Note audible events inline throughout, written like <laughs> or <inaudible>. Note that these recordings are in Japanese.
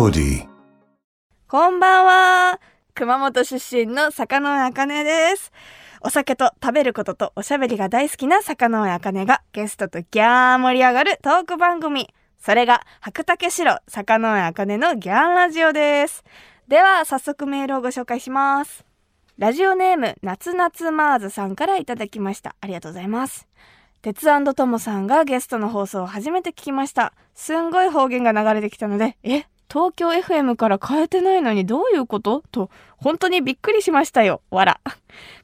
melody. こんばんは。熊本出身の坂上茜です。お酒と食べることとおしゃべりが大好きな坂上茜がゲストとギャー盛り上がるトーク番組。それが白竹城坂上茜のギャンラジオです。では早速メールをご紹介します。ラジオネーム夏夏マーズさんからいただきました。ありがとうございます。鉄ともさんがゲストの放送を初めて聞きました。すんごい方言が流れてきたので、え東京 FM から変えてないのにどういうこと？と、本当にびっくりしましたよ。わら。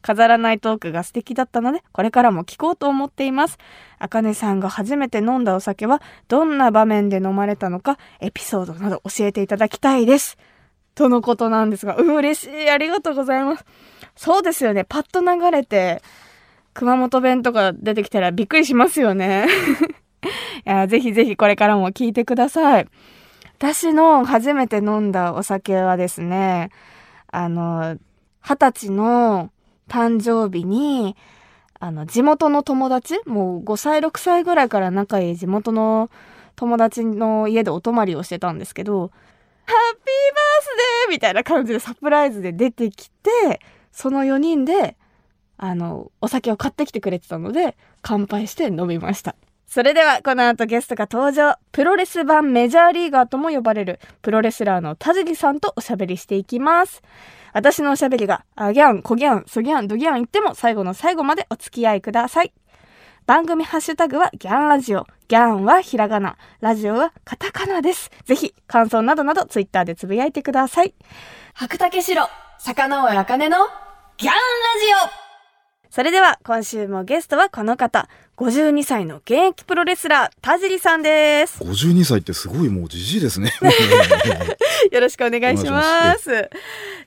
飾らないトークが素敵だったので、これからも聞こうと思っています。あかねさんが初めて飲んだお酒は、どんな場面で飲まれたのか、エピソードなど教えていただきたいです。とのことなんですが、うん、嬉しい。ありがとうございます。そうですよね。パッと流れて、熊本弁とか出てきたらびっくりしますよね。<laughs> いや、ぜひぜひこれからも聞いてください。私の初めて飲んだお酒はですね、あの、二十歳の誕生日に、あの、地元の友達、もう5歳、6歳ぐらいから仲いい地元の友達の家でお泊まりをしてたんですけど、ハッピーバースデーみたいな感じでサプライズで出てきて、その4人で、あの、お酒を買ってきてくれてたので、乾杯して飲みました。それではこの後ゲストが登場。プロレス版メジャーリーガーとも呼ばれるプロレスラーの田尻さんとおしゃべりしていきます。私のおしゃべりがあギャン、コギャン、ソギャン、ドギャン言っても最後の最後までお付き合いください。番組ハッシュタグはギャンラジオ。ギャンはひらがな。ラジオはカタカナです。ぜひ感想などなどツイッターでつぶやいてください。白竹城、坂上茜のギャンラジオそれでは今週もゲストはこの方、52歳の現役プロレスラー、田尻さんです。52歳ってすごいもうじじいですね。<laughs> よろしくお願いします。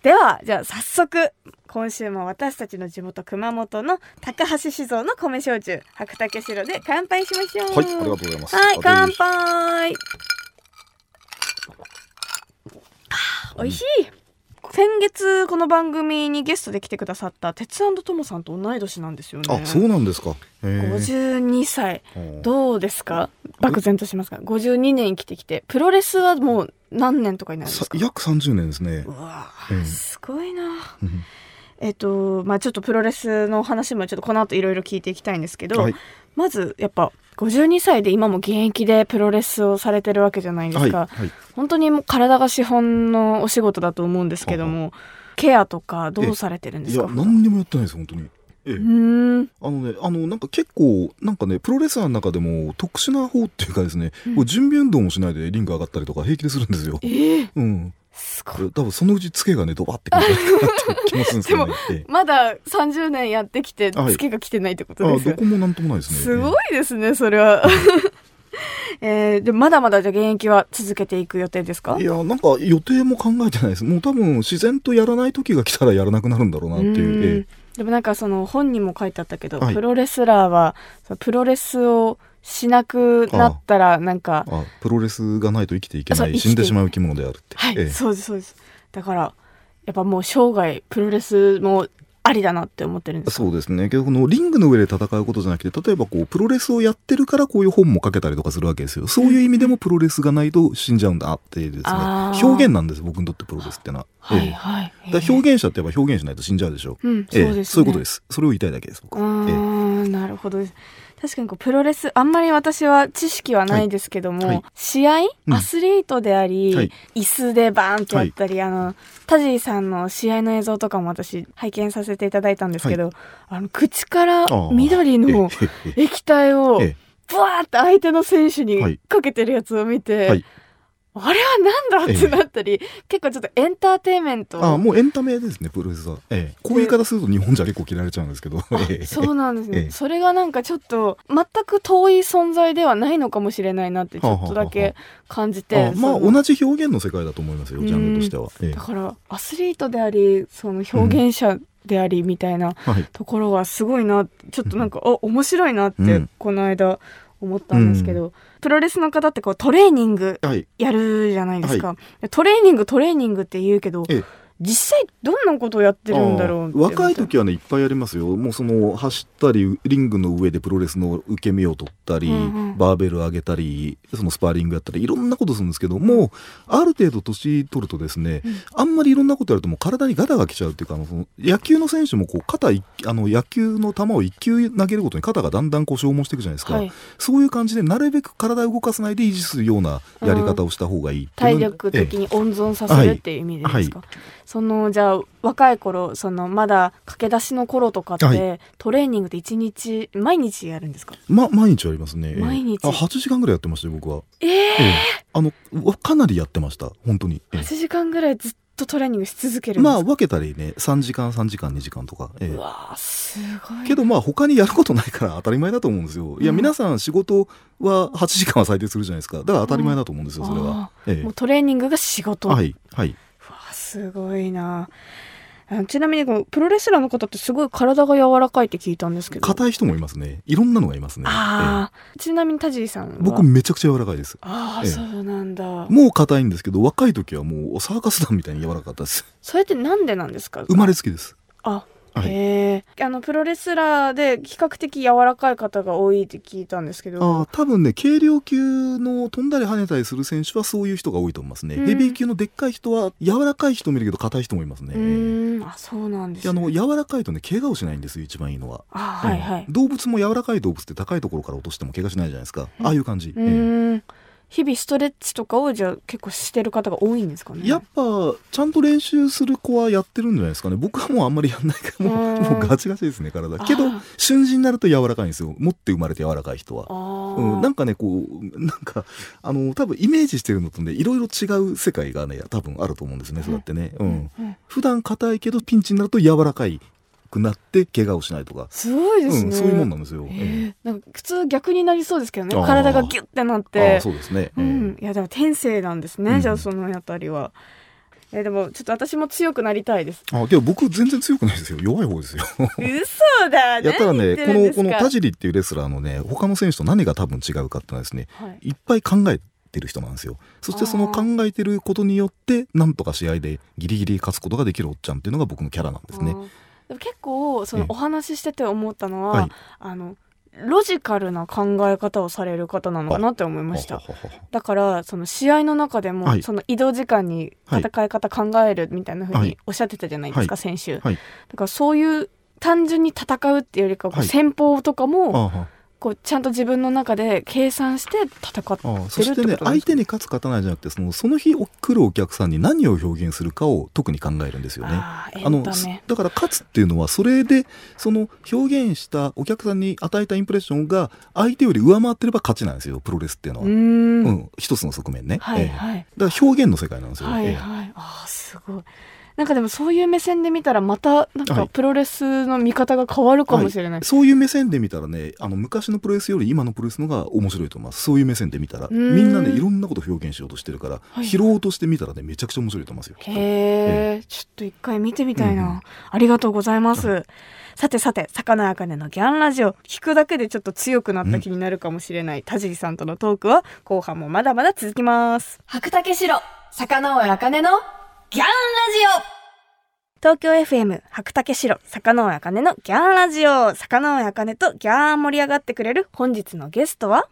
では、じゃあ早速、今週も私たちの地元熊本の高橋酒造の米焼酎、白竹城で乾杯しましょう。はい、ありがとうございます。はい、あ乾杯。あ美味しい。先月この番組にゲストで来てくださった鉄ともさんと同い年なんですよね。あ、そうなんですか。へー52歳。うんどうですか？漠然としますか ?52 年生きてきて。プロレスはもう何年とかになるんですか？さ約30年ですねう。わうんすごいな。うんえっと、まあちょっとプロレスの話もちょっとこの後いろいろ聞いていきたいんですけど、はいまずやっぱ52歳で今も現役でプロレスをされてるわけじゃないですはい、か。はい。本当にもう体が資本のお仕事だと思うんですけども、ケアとかどうされてるんでいや、すか何にもやってないです、本当に。ええうーん。あのね、あの、なんか結構、なんかね、プロレスラーの中でも特殊な方っていうかですね、うん準備運動もしないでリング上がったりとか平気でするんですよ。ええうん。すごい。多分そのうちツケがね、ドバってくるないかなって気もするんですけどね。<laughs> ええまだ30年やってきて、はいツケが来てないってことあですよどこもなんともないですね。すごいですね、それは。え <laughs> ー、でまだまだじゃあ現役は続けていく予定ですか？いや、なんか予定も考えてないです。もう多分自然とやらない時が来たらやらなくなるんだろうなっていう。でもなんかその本にも書いてあったけど、はいプロレスラーはプロレスをしなくなったらなんかプロレスがないと生きていけない、死んでしまう生き物であるって。はい、ええそうですそうですだからやっぱもう生涯プロレスもありだなって思ってるんですか？そうですね。けど、このリングの上で戦うことじゃなくて、例えばこう、プロレスをやってるからこういう本も書けたりとかするわけですよ。そういう意味でもプロレスがないと死んじゃうんだってですね表現なんです、僕にとってプロレスってのは。はいええはい、だから表現者ってやっぱ表現しないと死んじゃうでしょ。うん、ええそうです、ね、そういうことです。それを言いたいだけです、僕あは。ええーなるほどです。確かにこうプロレス、あんまり私は知識はないですけども、はい。はい試合、うん。アスリートであり、はい。椅子でバーンってやったり、あの、タジーさんの試合の映像とかも私拝見させていただいたんですけど、あの、口から緑の液体を、ええ。ブワーって相手の選手にはい。かけてるやつを見て、はいあれはなんだってなったり、結構ちょっとエンターテインメント。あもうエンタメですね、プロレスは。ええ。こういう言い方すると日本じゃ結構嫌われちゃうんですけど。ええ。そうなんですね、ええ。それがなんかちょっと全く遠い存在ではないのかもしれないなってちょっとだけ感じて、あまあ同じ表現の世界だと思いますよ、ジャンルとしては。ええ。だからアスリートでありその表現者でありみたいなはい。ところがすごいなちょっとなんか、あ面白いなってうん。この間思ったんですけど、プロレスの方ってこうトレーニングはい。やるじゃないですか、トレーニングトレーニングって言うけどええ実際どんなことをやってるんだろう若い時はねいっぱいありますよ。もうその走ったりリングの上でプロレスの受け身を取ったり、うんうん。バーベル上げたりそのスパーリングやったりいろんなことするんですけどもある程度年取るとですね、うん。あんまりいろんなことやるともう体にガタが来ちゃうっていうかあのその野球の選手もこう肩いあの野球の球を1球投げるごとに肩がだんだんこう消耗していくじゃないですか、はい、そういう感じでなるべく体を動かさないで維持するようなやり方をした方がいいってい体力的に温存させるっていう意味でですか、そのじゃあ若い頃そのまだ駆け出しの頃とかって、はいトレーニングって一日毎日やるんですか？ま、毎日ありますね。ええ毎日？あ、8時間ぐらいやってましたよ、僕は。ええええあの、わかなりやってました、本当に。ええ8時間ぐらいずっとトレーニングし続けるまあ、分けたりね、3時間、3時間、2時間とか。ええうわーすごいけどまあ他にやることないから <laughs> 当たり前だと思うんですよ。いやうん皆さん仕事は8時間は最低するじゃないですか。だから当たり前だと思うんですよ、それは。えもうトレーニングが仕事、えはい、はい。すごいなあちなみにこのプロレスラーの方ってすごい体が柔らかいって聞いたんですけど硬い人もいますね。いろんなのがいますね。ああ、ちなみに田尻さんは？ええ僕めちゃくちゃ柔らかいです。ああ、ええそうなんだもう硬いんですけど、若い時はもうサーカス団みたいに柔らかかったです。それってなんでなんですか？生まれつきです。あはい。あのプロレスラーで比較的柔らかい方が多いって聞いたんですけど。ああ多分ね軽量級の飛んだり跳ねたりする選手はそういう人が多いと思いますね、うん。ヘビー級のでっかい人は柔らかい人もいるけど硬い人もいますねうーん。あそうなんですであねの柔らかいとね怪我をしないんですよ一番いいのは、あはいはい。ええ動物も柔らかい動物って高いところから落としても怪我しないじゃないですか、ああいう感じ、うええ。ーん日々ストレッチとかをじゃあ結構してる方が多いんですかね？やっぱちゃんと練習する子はやってるんじゃないですかね。僕はもうあんまりやんないからも。ううん。もうガチガチですね体。けど瞬時になると柔らかいんですよ。持って生まれて柔らかい人は。うん、なんかねこうなんかあの多分イメージしてるのとねいろいろ違う世界がね多分あると思うんですねそうやってね、うん。うん。普段硬いけどピンチになると柔らかいくなって怪我をしないとか、すごいですね、うん、そういうもんなんですよ、へええ。なんか普通逆になりそうですけどね。体がギュッてなって。あそうですね、ええ。うん、いやでも天性なんですね、うん。じゃあそのあたりは。えでもちょっと私も強くなりたいです。あけど僕全然強くないですよ。弱い方ですよ。嘘だ。<laughs> やったらねこのこの田尻っていうレスラーのね他の選手と何が多分違うかってのはですね。はい。いっぱい考えてる人なんですよ。そしてその考えてることによってなんとか試合でギリギリ勝つことができるおっちゃんっていうのが僕のキャラなんですねでも結構そのええお話ししてて思ったのは、はい。あのロジカルな考え方をされる方なのかなって思いました。だからその試合の中でも、はい。その移動時間にはい戦い。方考えるみたいな風にはい。おっしゃってたじゃないですか、はい。先週。はい。だからそういう単純に戦うっていうよりかはこうはい。戦法とかも、こうちゃんと自分の中で計算して戦ってああるってそしてね相手に勝つ勝たないじゃなくてそのその日来るお客さんに何を表現するかを特に考えるんですよね。あのだから勝つっていうのはそれでその表現したお客さんに与えたインプレッションが相手より上回ってれば勝ちなんですよプロレスっていうのは。うーうんん、一つの側面ね、ええ。はい。はいだから表現の世界なんですよ。はいええ。はい。あーすごいなんかでもそういう目線で見たらまたなんはい。かプロレスの見方が変わるかもしれない、はい。そういう目線で見たらねあの昔のプロレスより今のプロレスのが面白いと思いますそういう目線で見たらみんなねいろんなこと表現しようとしてるから、はい。拾おうとしてみたらねめちゃくちゃ面白いと思いますよ。へえちょっと一回見てみたいな、うん。ありがとうございます、さてさて魚あかねのギャンラジオ聞くだけでちょっと強くなった気になるかもしれない田尻さんとのトークは後半もまだまだ続きます。白竹城魚尾あかねのギャンラジオ。東京 FM 白竹城坂上茜のギャンラジオ。坂上茜とギャー盛り上がってくれる本日のゲストは？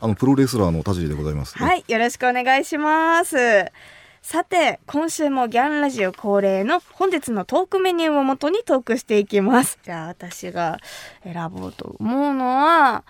あのプロレスラーの田尻でございます、はいよろしくお願いします。さて今週もギャンラジオ恒例の本日のトークメニューをもとにトークしていきます。じゃあ私が選ぼうと思うのは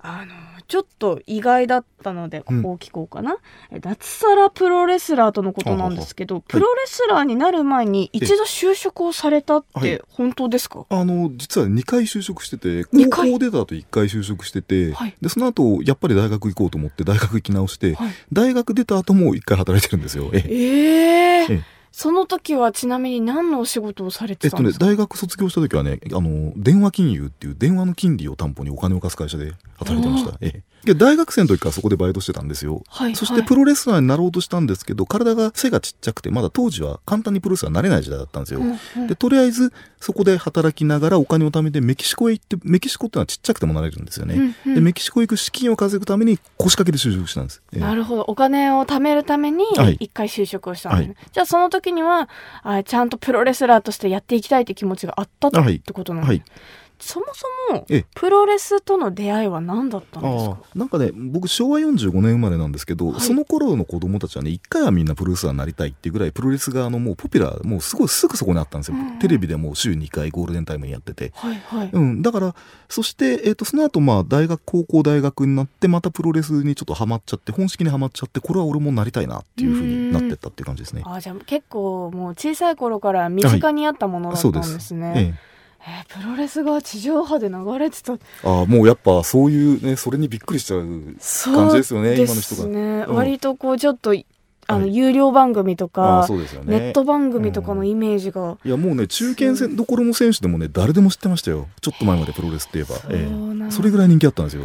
あのちょっと意外だったのでこうん。こを聞こうかな、え脱サラプロレスラーとのことなんですけどプロレスラーになる前に一度就職をされたっはい。て本当ですか、あの実は2回就職してて高校出た後1回就職してて、はい。でその後やっぱり大学行こうと思って大学行き直して、はい。大学出た後も1回働いてるんですよ。え。ええその時はちなみに何のお仕事をされえったとねてんですか、大学卒業した時はねあの電話金融っていう電話の金利を担保にお金を貸す会社で働いてました。ええで大学生の時からそこでバイトしてたんですよ。はいそしてプロレスラーになろうとしたんですけど、体が背がちっちゃくて、まだ当時は簡単にプロレスラーになれない時代だったんですよ。うんうんで、とりあえずそこで働きながらお金を貯めてメキシコへ行って、メキシコってのはちっちゃくてもなれるんですよね。うんうんで、メキシコへ行く資金を稼ぐために腰掛けで就職したんです。ええなるほど。お金を貯めるためにはい一回就職をしたんですね。じゃあその時にはあちゃんとプロレスラーとしてやっていきたいって気持ちがあったってはいことなんです、はい。そもそもええ。プロレスとの出会いは何だったんですあか？あなんかね僕昭和45年生まれなんですけど、はい。その頃の子供たちはね一回はみんなプロレスラーになりたいっていうぐらいプロレスがあのもうポピュラーもうすごいすぐそこにあったんですよ、うんうん。テレビでもう週2回ゴールデンタイムにやってて、はいはい。うん、だからそして、えー、とその後まあ大学高校大学になってまたプロレスにちょっとハマっちゃって本式にハマっちゃってこれは俺もなりたいなっていうふうになってったっていう感じですね。あじゃあ結構もう小さい頃から身近にあったものだったんですね。えええープロレスが地上波で流れてた。ああもうやっぱそういうねそれにびっくりしちゃう感じですよね今の人が。ですねうん。割とこうちょっとあのはい。有料番組とあかあそうですよね。ネット番組とかのイメージが、いやもうね中堅戦どころの選手でもね誰でも知ってましたよ。ちょっと前までプロレスって言えば、ええ。それぐらい人気あったんですよ。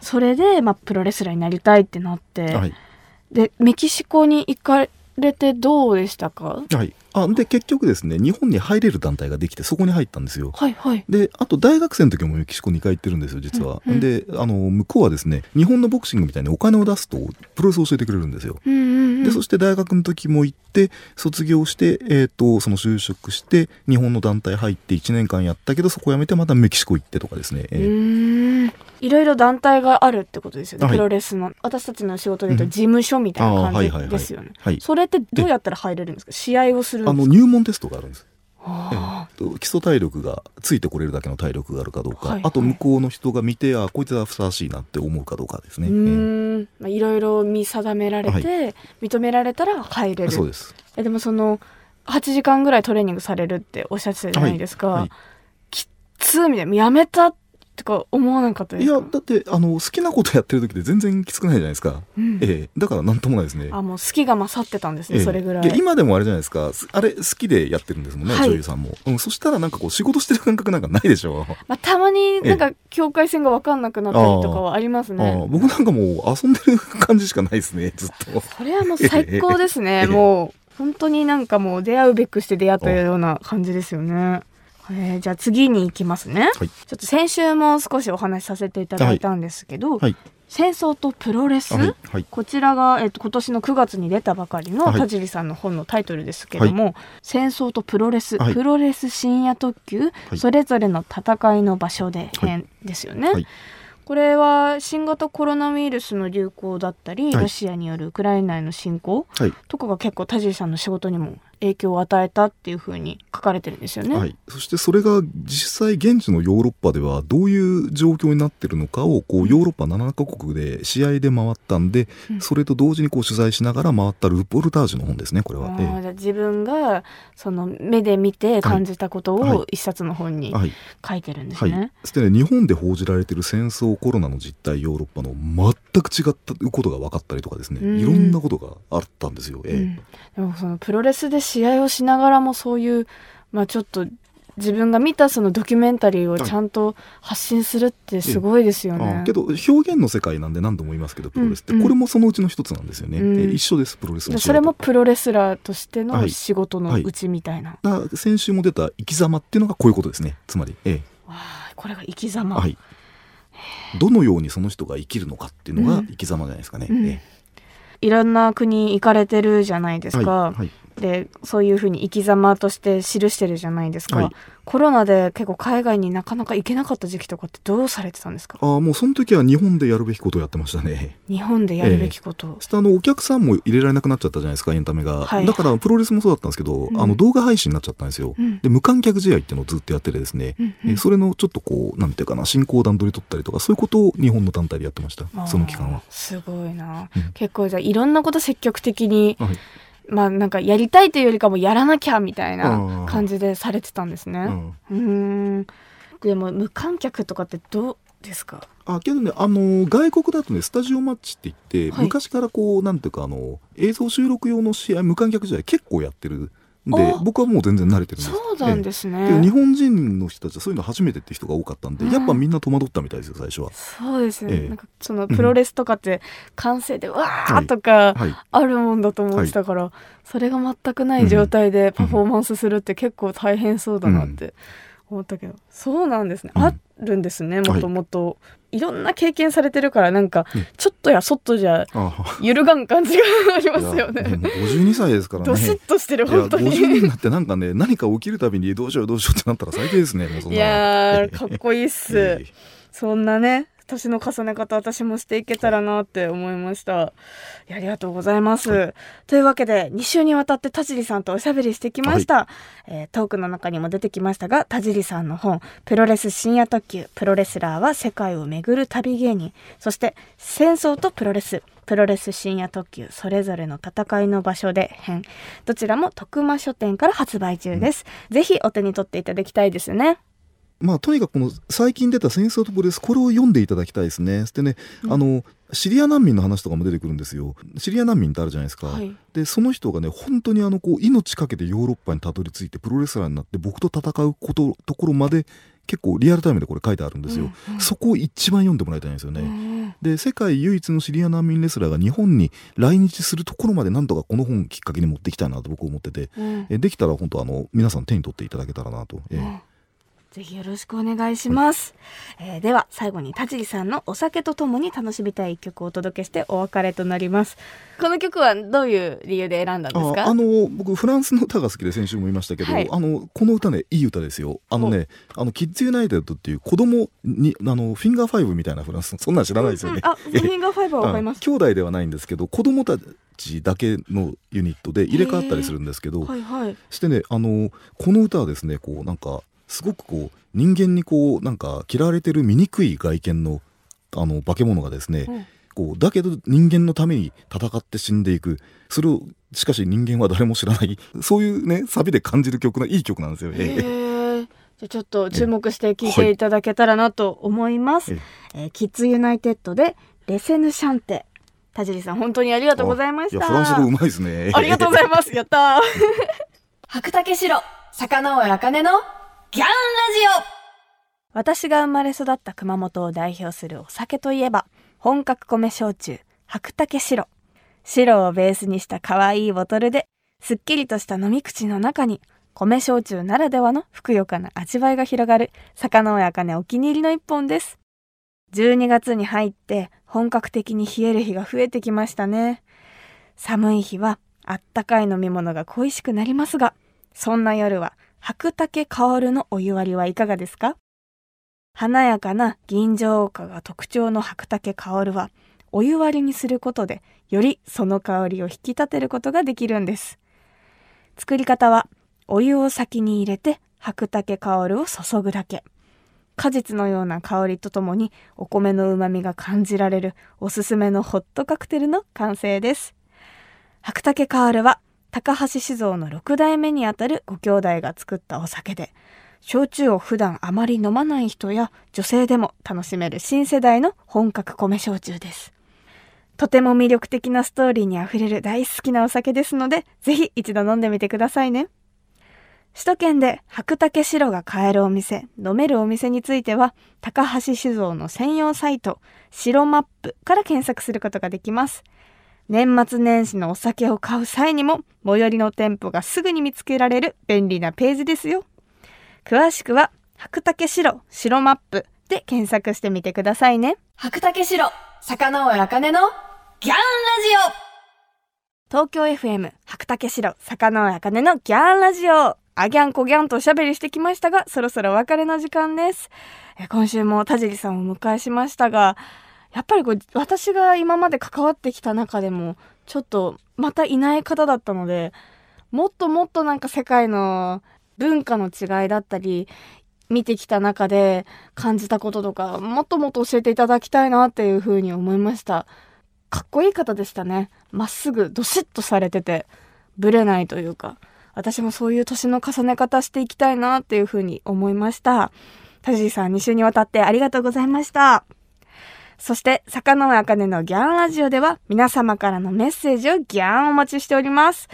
それで、まあ、プロレスラーになりたいってなって、はい、でメキシコに行かれてどうでしたか？はい、あで結局ですね日本に入れる団体ができてそこに入ったんですよ。はいはい。であと大学生の時もメキシコ2回行ってるんですよ実は、うん。うんであの向こうはですね日本のボクシングみたいにお金を出すとプロレスを教えてくれるんですよ。うんでそして大学の時も行って卒業して、えー、とその就職して日本の団体入って1年間やったけどそこ辞めてまたメキシコ行ってとかですね、えうー。いろいろ団体があるってことですよね、はい。プロレスの私たちの仕事で言ううん。と事務所みたいな感じですよね。はいそれってどうやったら入れるんですか？試合をするんあの入門テストがあるんです基礎体力がついてこれるだけの体力があるかどうか、はいあと向こうの人が見てあこいつはふさわしいなって思うかどうかですね、ーうーん。まあいろいろ見定められて、認められたら入れる。えーそうです。えでもその8時間ぐらいトレーニングされるっておっしゃってたじゃないですか、はい。はい。きっつーみたいな。やめたとか思わなかったですか？いやだってあの好きなことやってる時で全然きつくないじゃないですか、うん。ええ。だからなんともないですね。あもう好きが勝ってたんですね、ええ。それぐらい。で今でもあれじゃないですか。すあれ好きでやってるんですもんね、はい。女優さんも、うん、そしたらなんかこう仕事してる感覚なんかないでしょ。<laughs> まあ、たまになんか境界線が分かんなくなったりとかはありますあね。あ僕なんかもう遊んでる感じしかないですねずっと。それはもう最高ですね、<laughs> ええ。もう本当になんかもう出会うべくして出会ったような感じですよねえーじゃあ次に行きますね、はい。ちょっと先週も少しお話しさせていただいたんですけど、はい。戦争とプロレス、はい。はい。こちらが、えっと、今年の9月に出たばかりのはい。田尻さんの本のタイトルですけども「戦争とプロレス、はい。プロレス深夜特急、い。それぞれの戦いの場所で編」ですよね。はい。これは新型コロナウイルスの流行だったり、はい。ロシアによるウクライナへの侵攻はい。とかが結構田尻さんの仕事にも影響を与えたっていうふうに書かれてるんですよね。はい、そしてそれが実際現地のヨーロッパではどういう状況になってるのかをこうヨーロッパ7カ国で試合で回ったんで、うん。それと同時にこう取材しながら回ったルポルタージュの本ですねこれは。あえーじゃあ自分がその目で見て感じたことはい。を一冊の本に書いてるんですはね。い、そしてね日本で報じられてる戦争コロナの実態ヨーロッパの全く違ったことが分かったりとかですね、うん。いろんなことがあったんですよ。ええ。うん、でもそのプロレスで試合をしながらもそういう、まあ、ちょっと自分が見たそのドキュメンタリーをちゃんと発信するってすごいですよね。あけど表現の世界なんで何度も言いますけどプロレスって、うん。これもそのうちの一つなんですよね、うん。え一緒ですプロレスのそれもプロレスラーとしてのはい。仕事のうちみたいな。だから先週も出た生き様っていうのがこういうことですね。つまり、えわあこれが生きえ様。はい、どのようにその人が生きるのかっていうのがうん。生き様じゃないですかね、うん。えいろんな国行かれてるじゃないでえすか。はい。はいでそういうふうに生き様として記してるじゃないですか、はい。コロナで結構海外になかなか行けなかった時期とかってどうされてたんですか？ああもうその時は日本でやるべきことをやってましたね。日本でやるべきこと。をそしてあのお客さんも入れられなくなっちゃったじゃないですかエンタメが、はい。だからプロレスもそうだったんですけど、うん。あの動画配信になっちゃったんですよ、うんで無観客試合っていうのをずっとやっててですね、うんうん。えそれのちょっとこうなんていうかな進行段取り取ったりとかそういうことを日本の団体でやってましたその期間は。すごいな、うん結構じゃあいろんなこと積極的にはいまあなんかやりたいというよりかもやらなきゃみたいあなー感じでされてたんですね。うん。ん。でも無観客とかってどうですか？あけどねあの外国だとねスタジオマッチって言って、はい。昔からこうなんていうかあの映像収録用の試合無観客試合結構やってるであ僕はもう全然慣れてるんです。そうなんですね。で日本人の人たちはそういうの初めてって人が多かったんで、うんやっぱみんな戸惑ったみたいですよ最初は。そうですね、ええ。なんかそのプロレスとかって完成でわーとかはい、あるもんだと思ってたから、それが全くない状態でパフォーマンスするって結構大変そうだなって思ったけど、そうなんですね、うん。あるんですねもともと、い、ろんな経験されてるからなんかねちょっとやそっとじゃあ揺るがん感じがありますよね。もう52歳ですからね。ドシッとしてる本当に。50になってなんかね何か起きるたびにどうしようどうしようってなったら最低ですねいなやーかっこいいっす。<laughs> え。そんなね、年の重ね方私もしていけたらなって思いました。ありがとうございます。はというわけで、2週にわたって田尻さんとおしゃべりしてきました。えートークの中にも出てきましたが、田尻さんの本、プロレス深夜特急、プロレスラーは世界を巡る旅芸人、そして戦争とプロレス、プロレス深夜特急、それぞれの戦いの場所で編、どちらも徳間書店から発売中です。ぜひお手に取っていただきたいですね。まあとにかくこの最近出た「戦争とプロレス」これを読んでいただきたいですね。そしてね、うんあのシリア難民の話とかも出てくるんですよ。シリア難民ってあるじゃないですか。はい。でその人がね本当にあのこう命かけてヨーロッパにたどり着いてプロレスラーになって僕と戦うことところまで結構リアルタイムでこれ書いてあるんですよ。うんうんそこを一番読んでもらいたいんですよね。うんで世界唯一のシリア難民レスラーが日本に来日するところまでなんとかこの本きっかけに持っていきたいなと僕は思っててうんえできたら本当あの皆さん手に取っていただけたらなと、えうんぜひよろしくお願いします、えーでは最後に田尻さんのお酒とともに楽しみたい一曲をお届けしてお別れとなります。この曲はどういう理由で選んだんですか？ああの僕フランスの歌が好きで先週も言いましたけど、はい。あのこの歌ねいい歌ですよ。あのねあのキッズユナイテッドっていう子供にあのフィンガーファイブみたいなフランスそんなん知らないですよね、うんうん。あフィンガーファイブはわかります。うん兄弟ではないんですけど子供たちだけのユニットで入れ替わったりするんですけどはいはい。してねあのこの歌はですねこうなんかすごくこう人間にこうなんか嫌われてる醜い外見のあの化け物がですね、うん。こうだけど人間のために戦って死んでいく。それをしかし人間は誰も知らない。そういうねサビで感じる曲のいい曲なんですよ。へえ。えーじゃあちょっと注目して聴いてい。ただけたらなと思います、ええ。ーキッズユナイテッドでレセヌシャンテ。田尻さん本当にありがとうございました。いやフランス語うまいですね。ありがとうございます。やったー。白竹城、坂上茜のギャンラジオ私が生まれ育った熊本を代表するお酒といえば、本格米焼酎、白竹白。白をベースにした可愛いボトルで、すっきりとした飲み口の中に、米焼酎ならではのふくよかな味わいが広がる、坂上茜お気に入りの一本です。12月に入って、本格的に冷える日が増えてきましたね。寒い日はあったかい飲み物が恋しくなりますが、そんな夜は白竹香るのお湯割りはいかがですか？華やかな銀条花が特徴の白竹香るは、お湯割りにすることで、よりその香りを引き立てることができるんです。作り方は、お湯を先に入れて白竹香るを注ぐだけ。果実のような香りとともにお米の旨味が感じられるおすすめのホットカクテルの完成です。白竹カールは高橋酒造の6代目にあたるご兄弟が作ったお酒で、焼酎を普段あまり飲まない人や女性でも楽しめる新世代の本格米焼酎です。とても魅力的なストーリーにあふれる大好きなお酒ですので、ぜひ一度飲んでみてくださいね。首都圏で白竹白が買えるお店、飲めるお店については、高橋酒造の専用サイト、白マップから検索することができます。年末年始のお酒を買う際にも、最寄りの店舗がすぐに見つけられる便利なページですよ。詳しくは、白竹白、白マップで検索してみてくださいね。白竹白、坂上茜のギャンラジオ東京 FM 白竹城坂上茜のギャンラジオあギャンコギャンとおしゃべりしてきましたがそろそろお別れの時間ですえ今週も田尻さんをお迎えしましたがやっぱりこう私が今まで関わってきた中でもちょっとまたいない方だったのでもっともっとなんか世界の文化の違いだったり見てきた中で感じたこととかもっともっと教えていただきたいなっていうふうに思いました。かっこいい方でしたね。まっすぐどしっとされててぶれないというか。私もそういう年の重ね方していきたいなっていうふうに思いました。田尻さん2週にわたってありがとうございました。そして、坂上茜のギャンラジオでは皆様からのメッセージをギャンお待ちしております。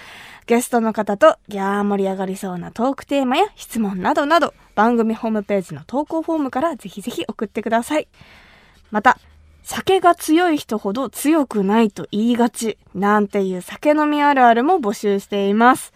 ゲストの方とギャー盛り上がりそうなトークテーマや質問などなど番組ホームページの投稿フォームからぜひぜひ送ってください。また、酒が強い人ほど強くないと言いがちなんていう酒飲みあるあるも募集しています。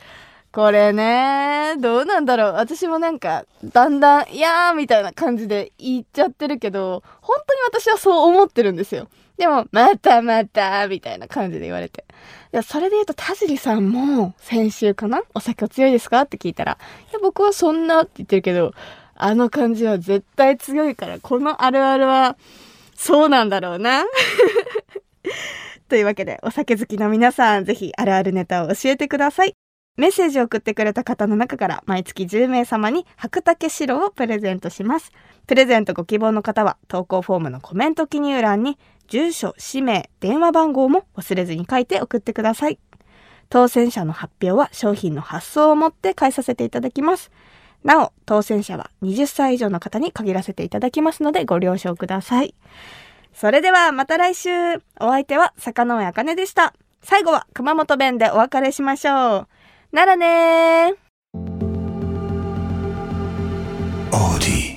これね、どうなんだろう。私もなんか、だんだん、いやーみたいな感じで言っちゃってるけど、本当に私はそう思ってるんですよ。でも、またまた、みたいな感じで言われて。いや、それで言うと、田尻さんも、先週かな？お酒お強いですか？って聞いたら、いや、僕はそんなって言ってるけど、あの感じは絶対強いから、このあるあるは、そうなんだろうな。<laughs> というわけで、お酒好きの皆さん、ぜひあるあるネタを教えてください。メッセージを送ってくれた方の中から毎月10名様に白竹白をプレゼントします。プレゼントご希望の方は投稿フォームのコメント記入欄に住所、氏名、電話番号も忘れずに書いて送ってください。当選者の発表は商品の発送をもって返させていただきます。なお、当選者は20歳以上の方に限らせていただきますのでご了承ください。それではまた来週お相手は坂上茜でした。最後は熊本弁でお別れしましょう。ならねー。Audi.